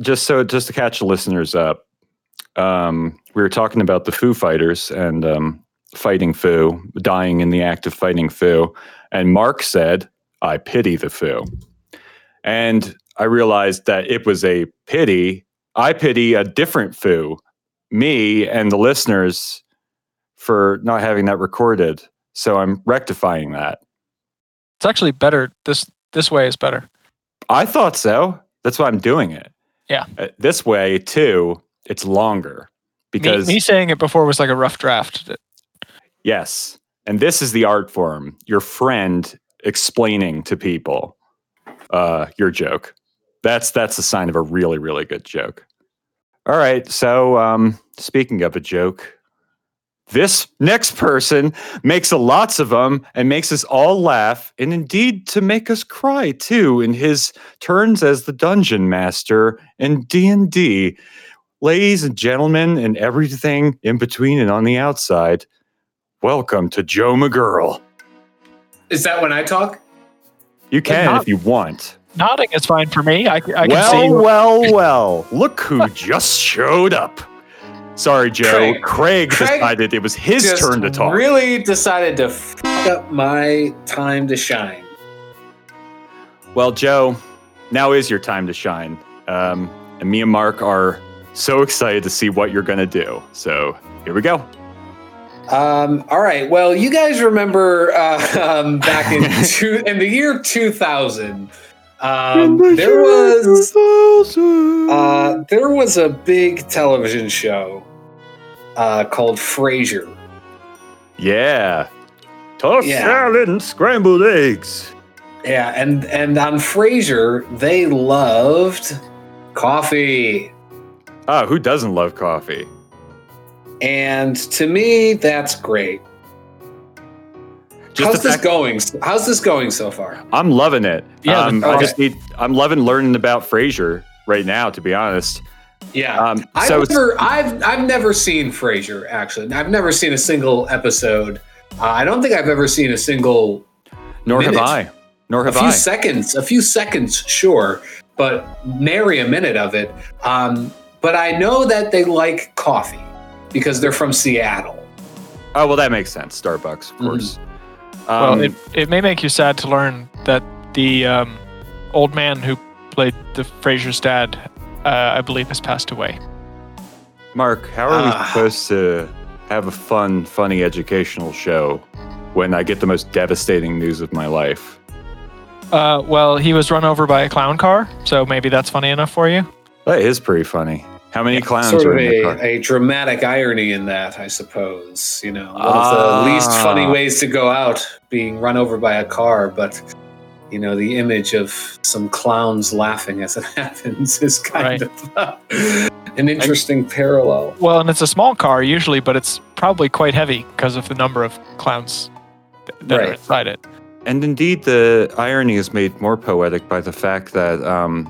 just so just to catch the listeners up, um, we were talking about the Foo Fighters and um, fighting Foo, dying in the act of fighting Foo, and Mark said, "I pity the Foo," and I realized that it was a pity. I pity a different Foo, me and the listeners for not having that recorded. So I'm rectifying that. It's actually better. This this way is better. I thought so. That's why I'm doing it. Yeah. Uh, this way too, it's longer Me, because me saying it before was like a rough draft. yes, and this is the art form. Your friend explaining to people uh, your joke. That's that's a sign of a really really good joke. All right. So um, speaking of a joke, this next person makes a lots of them and makes us all laugh, and indeed to make us cry too. In his turns as the dungeon master in D and D, ladies and gentlemen, and everything in between and on the outside. Welcome to Joe McGurl. Is that when I talk? You can not- if you want. Nodding is fine for me. I, I can well, see. well, well. Look who just showed up. Sorry, Joe. Craig. Craig, Craig decided it was his turn to talk. Really decided to f up my time to shine. Well, Joe, now is your time to shine. Um, and me and Mark are so excited to see what you're going to do. So here we go. Um, all right. Well, you guys remember uh, um, back in two, in the year 2000, um, there was uh, there was a big television show uh, called Frasier. yeah. Tossed Yeah. salad and scrambled eggs. Yeah, and and on Frasier, they loved coffee. Oh, who doesn't love coffee? And to me, that's great. Just How's the this going? How's this going so far? I'm loving it. Yeah, um, the- I just need. I'm loving learning about Frasier right now. To be honest, Yeah. um, I've never, I've, I've never seen Frasier. Actually, I've never seen a single episode. Uh, I don't think I've ever seen a single, nor have minute. I. Nor a have few I. seconds, a few seconds, sure, but nary a minute of it. Um, but I know that they like coffee because they're from Seattle. oh well, that makes sense. Starbucks, of Mhm. course. well, Um, it, it may make you sad to learn that the um, old man who played the Frasier's dad, uh, I believe, has passed away. Mark, how are we Ah. supposed to have a fun, funny educational show when I get the most devastating news of my life? Uh, well, he was run over by a clown car, so maybe that's funny enough for you. That is pretty funny. How many clowns sort are of in the a, car? a dramatic irony in that, I suppose. You know, one Ah. of the least funny ways to go out, being run over by a car, but you know, the image of some clowns laughing as it happens is kind Right. of uh, an interesting parallel. Well, and it's a small car usually, but it's probably quite heavy because of the number of clowns th- that are inside it. And indeed, the irony is made more poetic by the fact that um,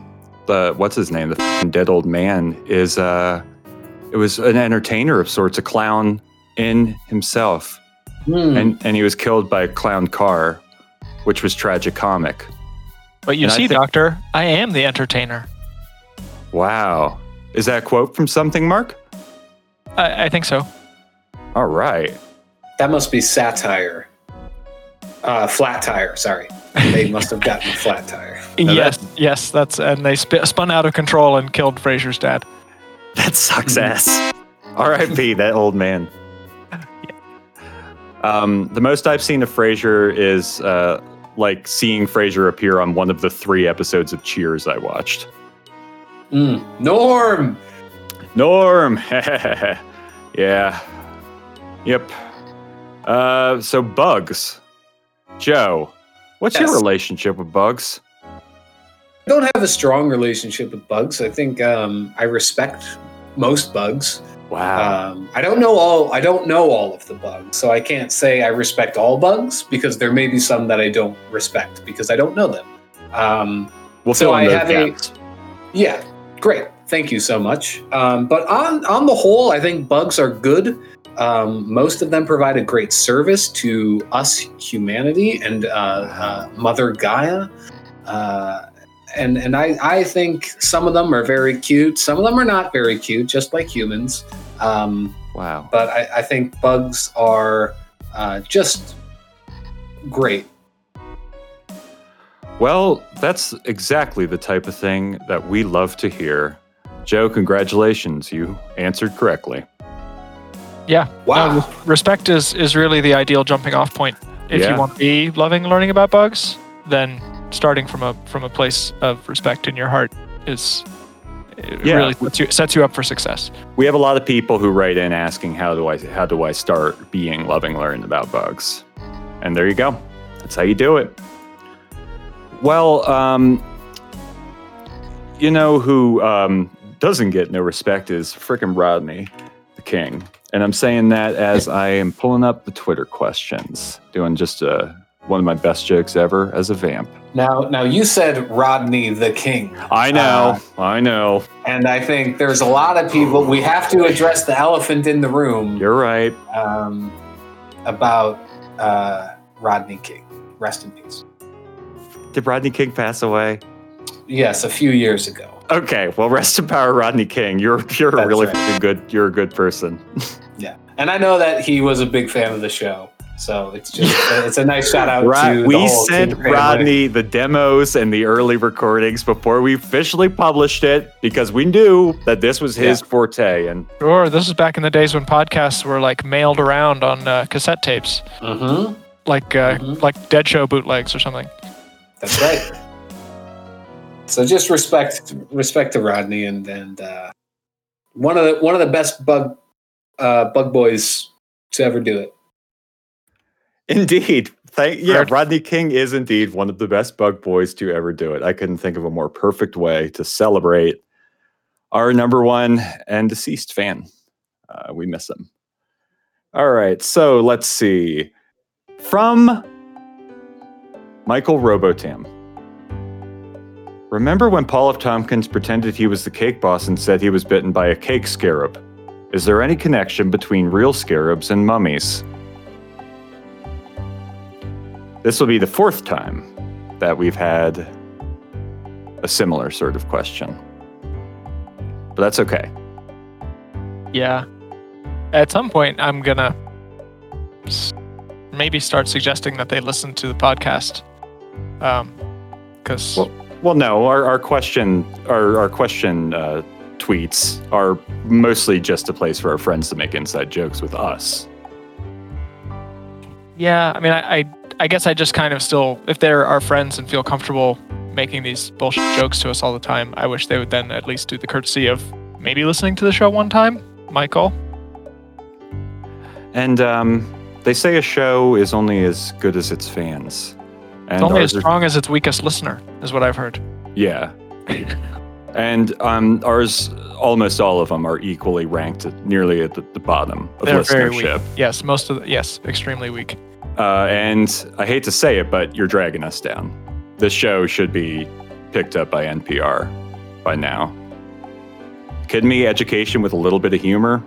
the what's his name, the f***ing dead old man, is uh, it was an entertainer of sorts, a clown in himself, Hmm. and and he was killed by a clown car, which was tragicomic. But you And I see, think- Doctor, I am the entertainer. Wow, is that a quote from something, Mark? I, I think so. All right. That must be satire. Uh, flat tire, sorry. They must have gotten a flat tire. Now yes, yes, that's and they sp- spun out of control and killed Frasier's dad. That sucks ass. R.I.P. that old man. Um, the most I've seen of Frasier is uh, like seeing Frasier appear on one of the three episodes of Cheers I watched. Mm. Norm! Norm. yeah. Yep. Uh, so Bugs. Joe, what's your relationship with Bugs? I don't have a strong relationship with bugs. I think um, I respect most bugs. Wow. Um, I don't know all. I don't know all of the bugs, so I can't say I respect all bugs because there may be some that I don't respect because I don't know them. Um, we'll so fill in I have a- yeah, great. Thank you so much. Um, but on on the whole, I think bugs are good. Um, most of them provide a great service to us humanity and uh, uh, Mother Gaia. Uh, and and I I think some of them are very cute. Some of them are not very cute, just like humans. Um, Wow. but I, I think bugs are uh, just great. Well, that's exactly the type of thing that we love to hear. Joe, congratulations. You answered correctly. Yeah. Wow. No, respect is is really the ideal jumping off point. If Yeah. you want to be loving learning about bugs, then starting from a from a place of respect in your heart is it Yeah. really sets you, sets you up for success. We have a lot of people who write in asking how do I how do I start being loving learn about bugs, and there you go. That's how you do it. Well, um, you know who um, doesn't get no respect is frickin' Rodney, the king, and I'm saying that as I am pulling up the Twitter questions, doing just uh, one of my best jokes ever as a vamp. Now, now you said Rodney the King, I know, I know, and I think there's a lot of people. We have to address the elephant in the room you're right. um, about uh, Rodney King. Rest in peace. Did Rodney King pass away? Yes, a few years ago. Okay, well, rest in power, Rodney King. You're you're a That's really right. good. You're a good person. Yeah, and I know that he was a big fan of the show, so it's just it's a nice shout out Rod- to the we whole sent King. Rodney the demos and the early recordings before we officially published it because we knew that this was his forte. And Sure, this is back in the days when podcasts were like mailed around on uh, cassette tapes, Mhm, like uh, Mhm. like Dead Show bootlegs or something. That's right. so just respect respect to Rodney and and uh, one of the one of the best bug uh, bug boys to ever do it. Indeed, thank yeah. Rodney King is indeed one of the best bug boys to ever do it. I couldn't think of a more perfect way to celebrate our number one and deceased fan. Uh, we miss him. All right, so let's see. From Michael Robotam. Remember when Paul F. Tompkins pretended he was the cake boss and said he was bitten by a cake scarab? Is there any connection between real scarabs and mummies? This will be the fourth time that we've had a similar sort of question. But that's okay. Yeah. At some point, I'm gonna maybe start suggesting that they listen to the podcast. Um, because Well- Well, no, our, our question, our, our question uh, tweets are mostly just a place for our friends to make inside jokes with us. yeah, I mean, I, I I guess I just kind of still, if they're our friends and feel comfortable making these bullshit jokes to us all the time, I wish they would then at least do the courtesy of maybe listening to the show one time. Michael. And um, they say a show is only as good as its fans. And It's only as are- strong as its weakest listener, is what I've heard. Yeah. and um, ours, almost all of them are equally ranked at, nearly at the, the bottom of They're listenership. Yes, most of the, yes, extremely weak. Uh, and I hate to say it, but you're dragging us down. This show should be picked up by NPR by now. Kidding me? Education with a little bit of humor,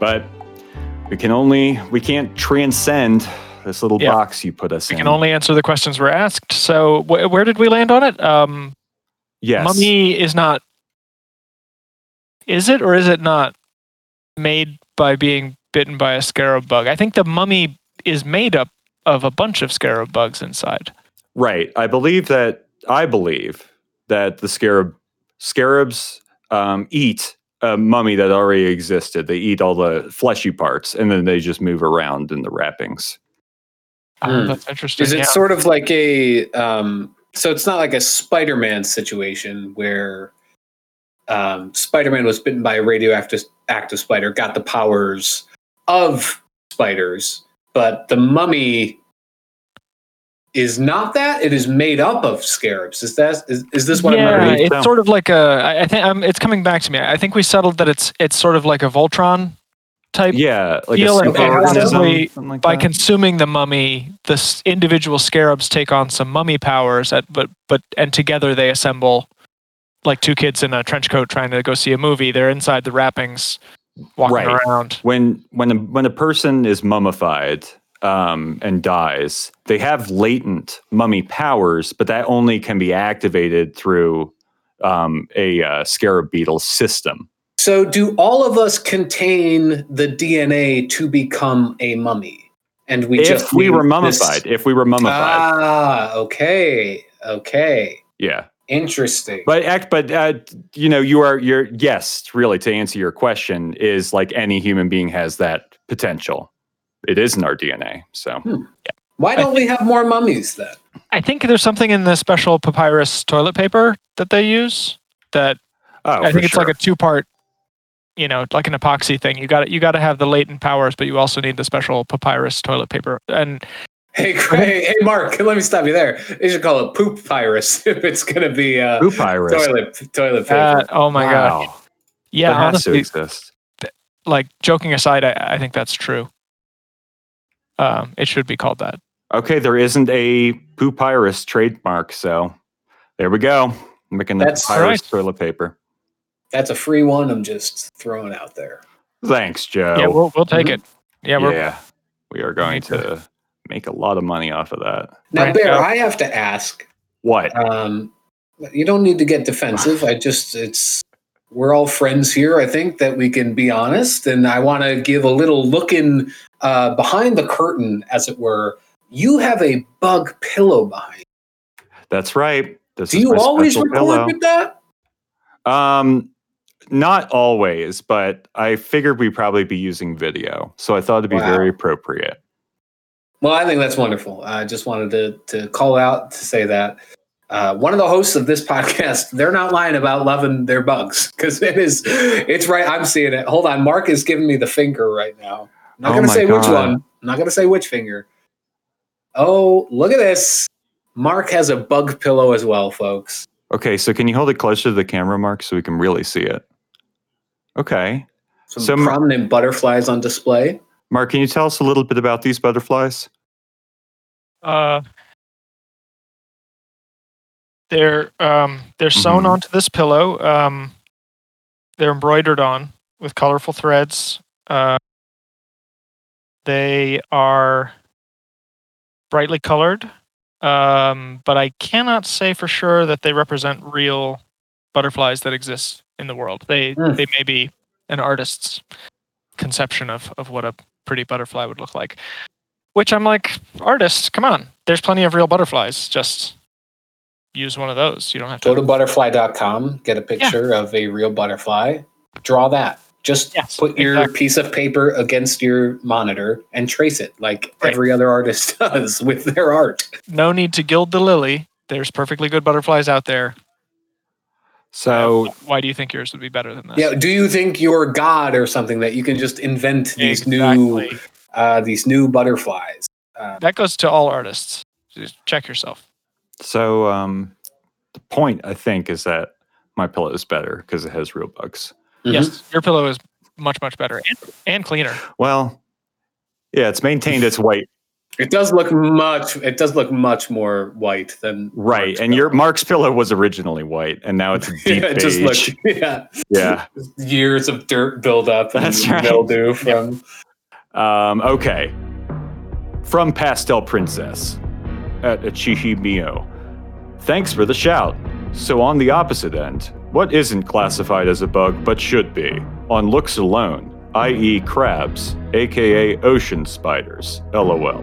but we can only we can't transcend this little Yeah. box you put us We in. We can only answer the questions we're asked. So, wh- where did we land on it? Um, yes. Mummy is not. Is it or is it not made by being bitten by a scarab bug? I think the mummy is made up of a bunch of scarab bugs inside. Right. I believe that I believe that the scarab scarabs um, eat a mummy that already existed. They eat all the fleshy parts and then they just move around in the wrappings. Oh, Hmm. that's interesting. Is it yeah. sort of like a um, so it's not like a Spider-Man situation where um, Spider-Man was bitten by a radioactive active spider, got the powers of spiders, but the mummy is not that. It is made up of scarabs. Is that is, is this what I'm yeah, it's So- sort of like a. I think um, it's coming back to me. I think we settled that it's it's sort of like a Voltron type. Yeah, like Feel a and superorganism, possibly something like By that. consuming the mummy, the individual scarabs take on some mummy powers, at, but but and together they assemble like two kids in a trench coat trying to go see a movie. They're inside the wrappings, walking Right. around. when when a, when a person is mummified, um, and dies, they have latent mummy powers, but that only can be activated through um, a uh, scarab beetle system. So, do all of us contain the DNA to become a mummy? And we if just we need were this- mummified, if we were mummified, Ah, okay, okay, yeah. Interesting. But act, but uh, you know, you are you're yes, really. To answer your question, is like any human being has that potential. It is in our DNA. So Why don't we have more mummies then? I think there's something in the special papyrus toilet paper that they use that oh, I think it's like a two part, you know, like an epoxy thing. You got you got to have the latent powers, but you also need the special papyrus toilet paper. And Hey, hey, hey, Mark, let me stop you there. They should call it poop virus if it's going to be uh, Papyrus. toilet toilet paper. uh, oh my god, yeah, that has to honestly, exist. like joking aside, I, I think that's true. Um, it should be called that. Okay, there isn't a poop virus trademark, so there we go. Making the That's papyrus right. toilet paper. That's a free one. I'm just throwing out there. Thanks, Joe. Yeah, we'll we'll take Mhm. it. Yeah, we're yeah, we are going Me to make a lot of money off of that. Now, Right, Bear, yeah. I have to ask. What? Um, you don't need to get defensive. I just it's we're all friends here. I think that we can be honest, and I want to give a little look in uh, behind the curtain, as it were. You have a bug pillow behind. That's right. This Do you always record pillow. with that? Um, not always, but I figured we'd probably be using video, so I thought it'd be Wow. very appropriate. Well, I think that's wonderful. I just wanted to to call out to say that uh, one of the hosts of this podcast, they're not lying about loving their bugs because it is, it's right. I'm seeing it. Hold on, Mark is giving me the finger right now. I'm not Oh going to my say which one. I'm not going to say which finger. Oh, look at this. Mark has a bug pillow as well, folks. Okay, so can you hold it closer to the camera, Mark, so we can really see it? Okay, Some Some- prominent butterflies on display. Mark, can you tell us a little bit about these butterflies? uh, they're um they're sewn Mhm. onto this pillow. Um, they're embroidered on with colorful threads. Uh, they are brightly colored, um, but I cannot say for sure that they represent real butterflies that exist in the world. They Hmm. they may be an artist's conception of of what a pretty butterfly would look like. Which I'm like, artists, come on. There's plenty of real butterflies. Just use one of those. You don't have to Go to. butterfly.com, get a picture of a real butterfly, draw that. Just Yes, put your exactly. piece of paper against your monitor and trace it like Right. every other artist does with their art. No need to gild the lily. There's perfectly good butterflies out there. So, Why do you think yours would be better than that? Yeah, do you think you're God or something that you can just invent these new uh, these new butterflies? Uh, That goes to all artists. Just check yourself. so um, the point I think is that my pillow is better because it has real bugs. mhm. Yes, your pillow is much much better and, and cleaner. Well, yeah, it's maintained its white it does look much. It does look much more white than right, Mark's and your. Mark's pillow was originally white, and now it's deep yeah, it just looked yeah yeah. years of dirt buildup and That's right. mildew from Um, okay. From Pastel Princess at Achihi Mio. Thanks for the shout. So, on the opposite end, what isn't classified as a bug but should be? On looks alone, i.e., crabs, aka ocean spiders. LOL.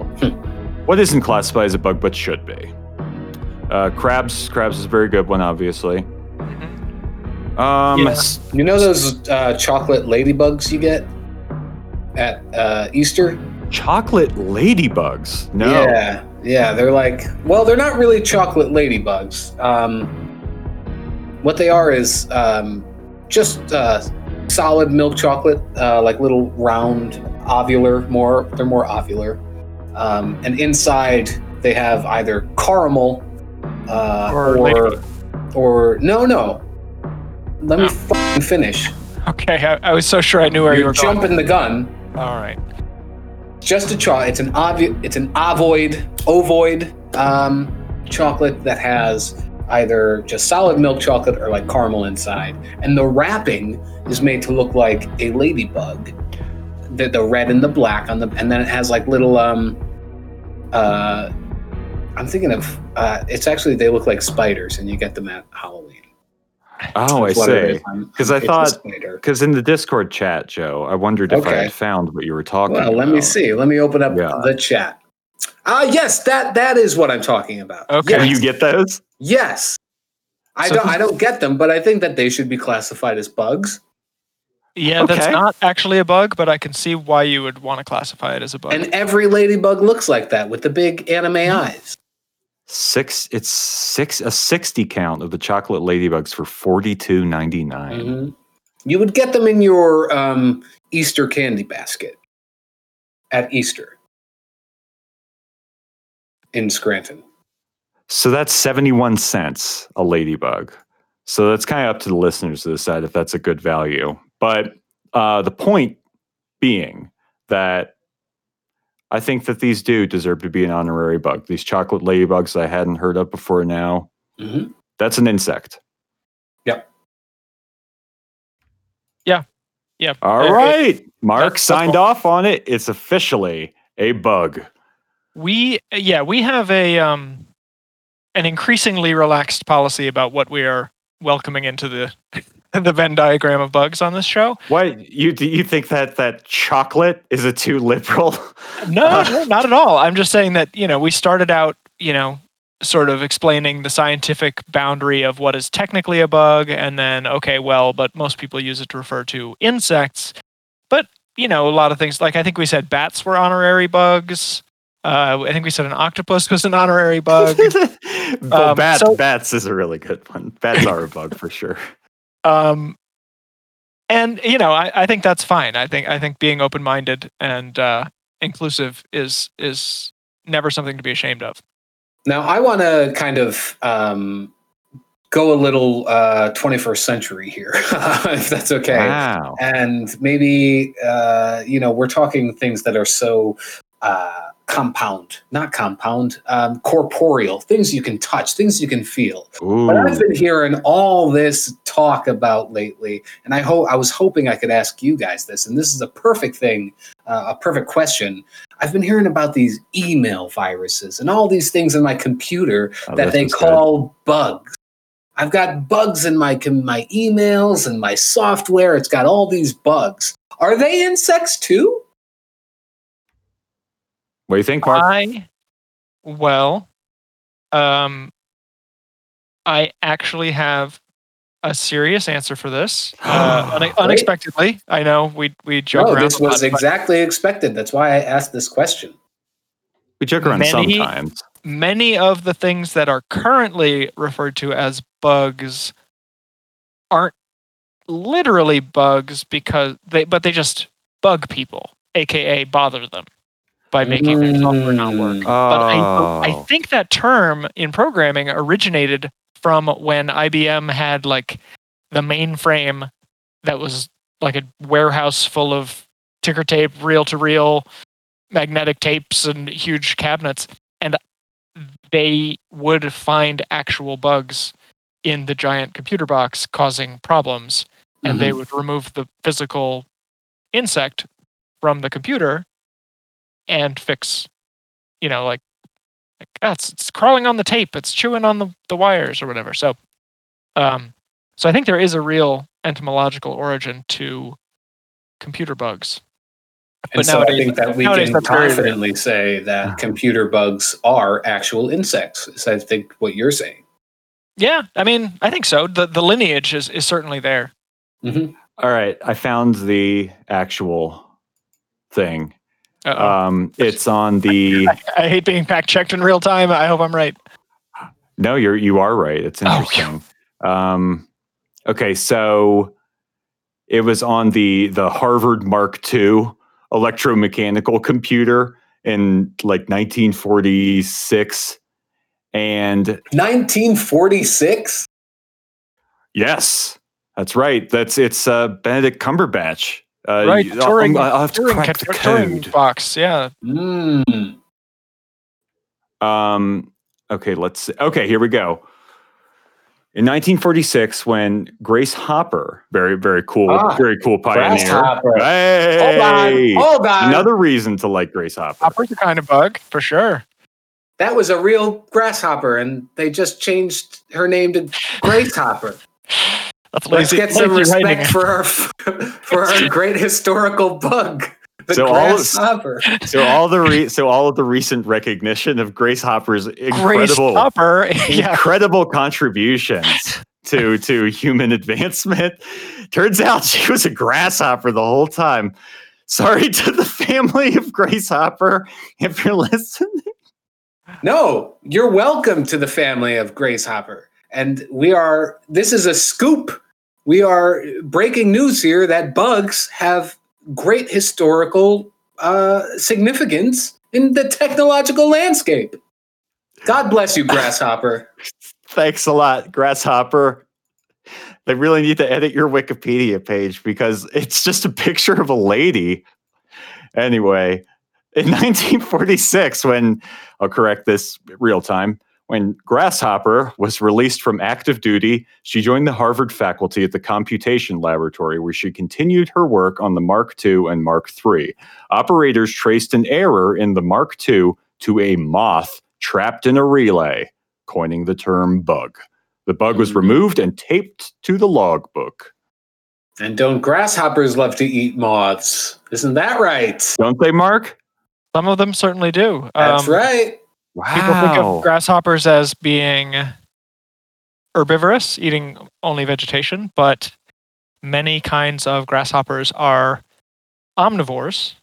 what isn't classified as a bug but should be? Uh, crabs. Crabs is a very good one, obviously. Mhm. Um, Yeah. You know those uh, chocolate ladybugs you get at uh, Easter? chocolate ladybugs. No. Yeah, yeah. They're like, well, they're not really chocolate ladybugs. Um, what they are is um, just uh, solid milk chocolate, uh, like little round ovular. More, they're more ovular. Um, and inside they have either caramel uh, Or or, or no, no. Let me Oh. finish. Okay, I, I was so sure I knew where you You're were going. jumping the gun. All right. just a chocolate. It's an ovu- It's an ovoid, ovoid um, chocolate that has either just solid milk chocolate or like caramel inside, and the wrapping is made to look like a ladybug. The, the red and the black on the, and then it has like little um, Uh, I'm thinking of. Uh, it's actually they look like spiders, and you get them at Halloween. Oh, I That's what see. 'Cause I thought- spider. Because in the Discord chat, Joe, I wondered if I had found what you were talking about. Well, about. let me see. Let me open up Yeah. the chat. Ah, yes, that that is what I'm talking about. Okay. Yes. you get those? Yes. I So- don't I don't get them, but I think that they should be classified as bugs. Yeah, that's not actually a bug, but I can see why you would want to classify it as a bug. And every ladybug looks like that with the big anime eyes. Six. It's six. A sixty count of the chocolate ladybugs for forty two ninety nine. Mhm. You would get them in your um, Easter candy basket at Easter in Scranton. So that's seventy one cents a ladybug. So that's kind of up to the listeners to decide if that's a good value. But uh, the point being that I think that these do deserve to be an honorary bug. These chocolate ladybugs I hadn't heard of before now. Mhm. That's an insect. Yep. yeah. All Uh, right. Mark that's- that's signed all. off on it. It's officially a bug. We yeah, we have a um an increasingly relaxed policy about what we are welcoming into the the Venn diagram of bugs on this show. Why you do you think that that chocolate is a too liberal? No, no, not at all. I'm just saying that, you know, we started out, you know, sort of explaining the scientific boundary of what is technically a bug and then okay, well, but most people use it to refer to insects. But, you know, a lot of things like I think we said bats were honorary bugs. Uh, I think we said an octopus was an honorary bug. well, Um, bats, so- bats is a really good one. Bats are a bug for sure. um and you know I, I think that's fine i think i think being open-minded and uh inclusive is is never something to be ashamed of Now, I want to kind of um, go a little uh, 21st century here, if that's okay. Wow. and maybe uh, you know we're talking things that are so uh, compound not compound um, corporeal things you can touch things you can feel Ooh. but i've been hearing all this talk about lately and i hope i was hoping i could ask you guys this and this is a perfect thing uh, a perfect question i've been hearing about these email viruses and all these things in my computer Oh, that they is good. call bugs. I've got bugs in my my emails and my software. It's got all these bugs. Are they insects too? What do you think, Mark? i well um i actually have a serious answer for this uh, une- unexpectedly i know we we joke No, around this a lot, was but exactly expected. That's why I asked this question. we joke around many- sometimes. many of the things that are currently referred to as bugs aren't literally bugs because they but they just bug people aka bother them by making their software not work Mm. but I, I Oh. think that term in programming originated from when IBM had like the mainframe that was like a warehouse full of ticker tape, reel to reel, magnetic tapes, and huge cabinets. And they would find actual bugs in the giant computer box causing problems. And they would remove the physical insect from the computer and fix, you know, like like ah, it's, it's crawling on the tape it's chewing on the, the wires or whatever so um so i think there is a real entomological origin to computer bugs And But so I think that we can that's very confidently say that computer bugs are actual insects. Is I think what you're saying. yeah i mean i think so the the lineage is, is certainly there Mhm. All right. I found the actual thing. Uh-oh. Um, it's on the. I, I hate being fact checked in real time i hope i'm right No, you're you are right. It's Oh, interesting. um, okay, so it was on the the Harvard Mark II electromechanical computer in like 1946, and 1946. yes, that's right. That's it's uh, Benedict Cumberbatch. Uh, right you- the I'll- Turing, I'll have to Turing, crack ca- the Turing code. box yeah Mm. Um, okay, let's see. Okay, here we go. In 1946, when Grace Hopper, very, very cool, Ah, very cool pioneer. Grasshopper. Hey, Hold on. Hold on. another reason to like Grace Hopper. hopper's a kind of bug for sure that was a real grasshopper, and they just changed her name to Gracehopper. That's Let's lazy, get some lazy writing. respect for our for our great historical bug, the So all of- grasshopper. So all the re- so all of the recent recognition of Grace Hopper's Grace incredible Hopper. yeah. incredible contributions to to human advancement. Turns out she was a grasshopper the whole time. Sorry to the family of Grace Hopper if you're listening. No, you're welcome to the family of Grace Hopper. And we are, this is a scoop. We are breaking news here that bugs have great historical uh, significance in the technological landscape. God bless you, Grasshopper. Thanks a lot, Grasshopper. They really need to edit your Wikipedia page because it's just a picture of a lady. Anyway, in 1946, when I'll correct this real time, when Grasshopper was released from active duty, she joined the Harvard faculty at the Computation Laboratory, where she continued her work on the Mark II and Mark III. Operators traced an error in the Mark II to a moth trapped in a relay, coining the term bug. The bug was Mhm. removed and taped to the logbook. And don't grasshoppers love to eat moths? Isn't that right? Don't they, Mark? Some of them certainly do. That's Um, right. People think of grasshoppers as being herbivorous, eating only vegetation, but many kinds of grasshoppers are omnivores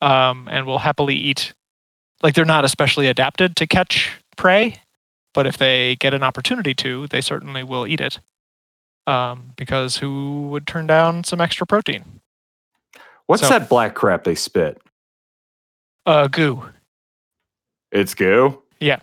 um, and will happily eat. Like they're not especially adapted to catch prey, but if they get an opportunity to, they certainly will eat it. Um, because who would turn down some extra protein? What's so- that black crap they spit? Uh, goo. It's goo? Yeah.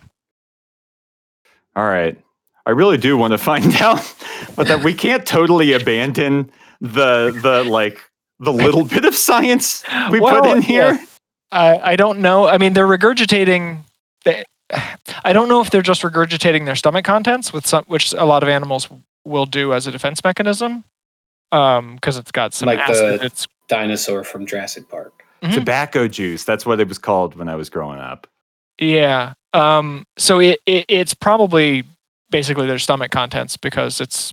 All right. I really do want to find out, but that we can't totally abandon the the like the little bit of science we Well, put in yeah. here. I I don't know. I mean, they're regurgitating. The, I don't know if they're just regurgitating their stomach contents, with some, which a lot of animals will do as a defense mechanism, because it's got some Like acid. the- It's Dinosaur from Jurassic Park. Mhm. Tobacco juice. That's what it was called when I was growing up. Yeah. Um. So it, it it's probably basically their stomach contents because it's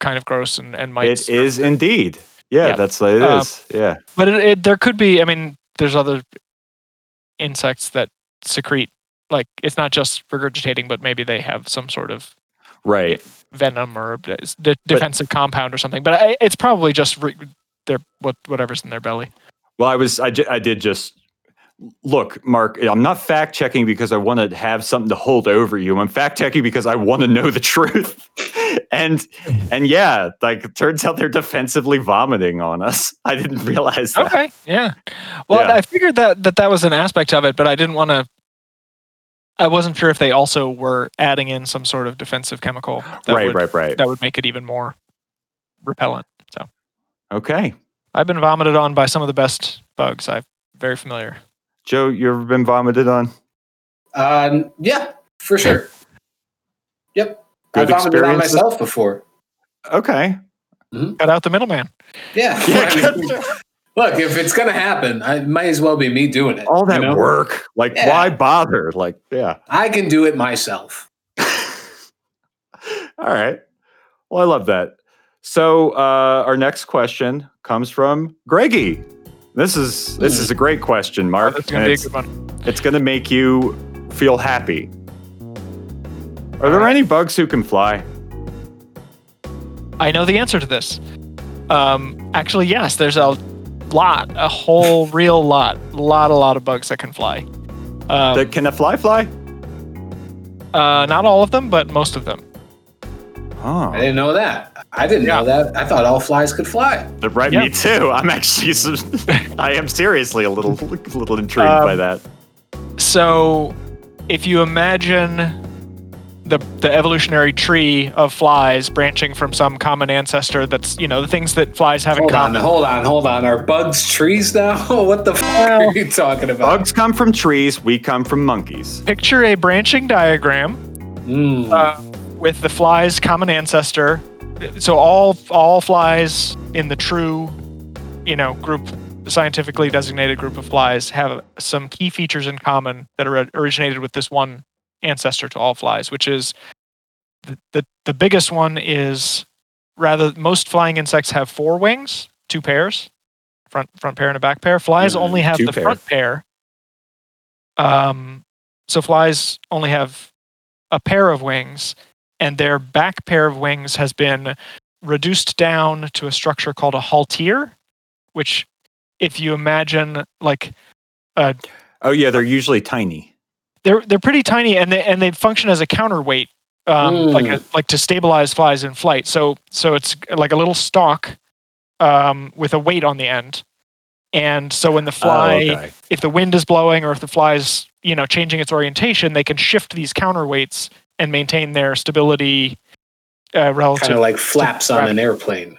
kind of gross and and might. It is indeed. Yeah, Yeah. that's what it is. Yeah. But it, it, there could be. I mean, there's other insects that secrete. Like it's not just regurgitating, but maybe they have some sort of Right. venom or de- defensive compound or something. But I, it's probably just re- their what whatever's in their belly. Well, I was I did just look, Mark. I'm not fact checking because I want to have something to hold over you. I'm fact checking because I want to know the truth. and and yeah, like turns out they're defensively vomiting on us. I didn't realize that. Okay, yeah. Well, Yeah. I figured that that that was an aspect of it, but I didn't want to. I wasn't sure if they also were adding in some sort of defensive chemical that right, would right, right. that would make it even more repellent. So Okay, I've been vomited on by some of the best bugs. I'm very familiar. Joe, you ever been vomited on? Uh, yeah, for sure. Yep. Good I vomited on myself before. Okay. Cut out the middleman. Yeah. Yeah, I mean, look, if it's gonna happen, I might as well be me doing it. all that you know? work. Like, Yeah. why bother? Like, yeah. I can do it myself. All right. Well, I love that. So uh, our next question comes from Greggy. This is this is a great question, Mark. That's and gonna it's, it's gonna make you feel happy. Are there any bugs who can fly? I know the answer to this. Um, actually, yes. There's a lot, a whole real lot, lot, a lot of bugs that can fly. Um, that can a fly fly? uh, not all of them, but most of them. Oh, I didn't know that. I didn't Yeah. know that. I thought all flies could fly. right. Yeah. Me too. I'm actually, I am seriously a little, a little intrigued Um, by that. So, if you imagine the the evolutionary tree of flies branching from some common ancestor, that's you know the things that flies have in Hold on, common. hold on, hold on. Are bugs trees now? what the fuck Well- are you talking about? Bugs come from trees. We come from monkeys. Picture a branching diagram Mm. uh, with the fly's common ancestor. So all all flies in the true, you know, group scientifically designated group of flies have some key features in common that are originated with this one ancestor to all flies, which is the, the, the biggest one is rather most flying insects have four wings, two pairs, front front pair and a back pair. Flies Mhm, only have the pair. front pair. Um, so flies only have a pair of wings, and their back pair of wings has been reduced down to a structure called a haltere, which, if you imagine, like Oh yeah, they're usually tiny. they're they're pretty tiny and they and they function as a counterweight um, Mm. like a, like to stabilize flies in flight so so it's like a little stalk um, with a weight on the end and so when the fly oh, okay. if the wind is blowing or if the fly's you know changing its orientation they can shift these counterweights and maintain their stability uh, relative Kind of like flaps on an airplane.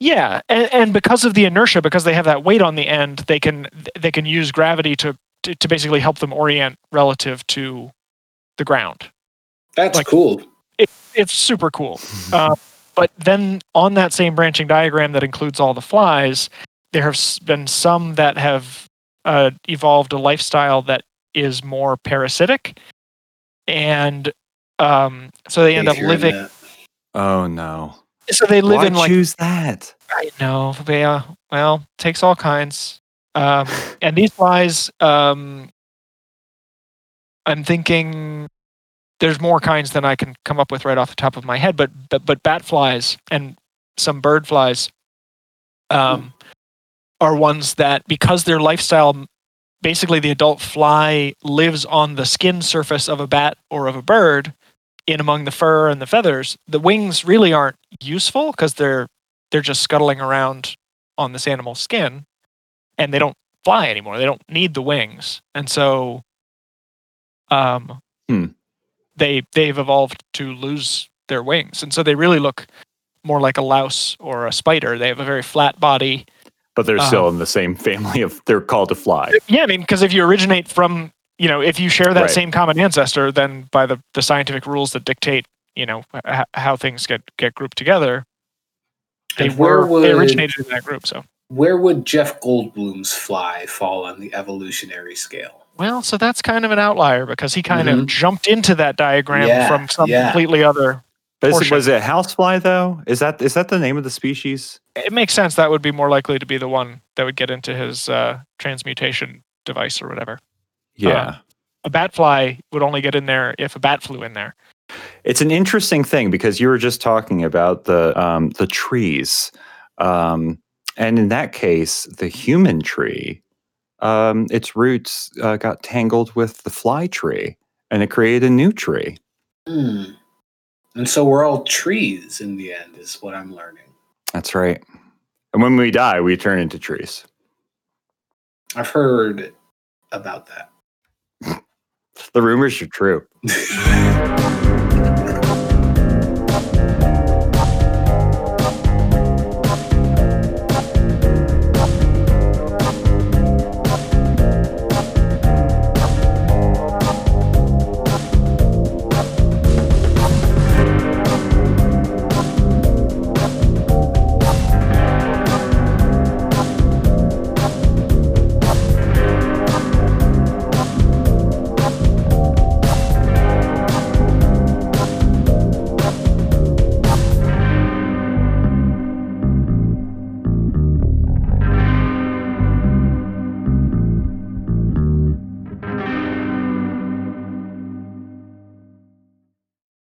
yeah, and, and because of the inertia, because they have that weight on the end, they can they can use gravity to to, to basically help them orient relative to the ground. That's Like- cool. It's super cool. Uh, but then on that same branching diagram that includes all the flies, there have been some that have uh, evolved a lifestyle that is more parasitic, and um, so they end up living. that- Oh no. So they live Why in like choose that? I know. Yeah. Well, takes all kinds. Um, and these flies, um, I'm thinking there's more kinds than I can come up with right off the top of my head, but but, but bat flies and some bird flies um, are ones that because their lifestyle basically the adult fly lives on the skin surface of a bat or of a bird in among the fur and the feathers the wings really aren't useful because they're they're just scuttling around on this animal's skin and they don't fly anymore they don't need the wings and so um Hmm. they they've evolved to lose their wings and so they really look more like a louse or a spider they have a very flat body But they're Uh-huh. still in the same family of they're called to fly. yeah i mean because if you originate from you know if you share that Right. same common ancestor then by the the scientific rules that dictate you know h- how things get get grouped together they And where were they originated in that group so Where would Jeff Goldblum's fly fall on the evolutionary scale? Well, so that's kind of an outlier because he kind Mhm. of jumped into that diagram Yeah, from some yeah. completely other. But is it, portion. was it housefly though? Is that is that the name of the species? It makes sense that would be more likely to be the one that would get into his uh, transmutation device or whatever. Yeah. A bat fly would only get in there if a bat flew in there. It's an interesting thing because you were just talking about the um, the trees, um, and in that case, the human tree, um, its roots uh, got tangled with the fly tree, and it created a new tree. Hmm. And so we're all trees in the end, is what I'm learning. That's right. And when we die, we turn into trees. I've heard about that. The rumors are true.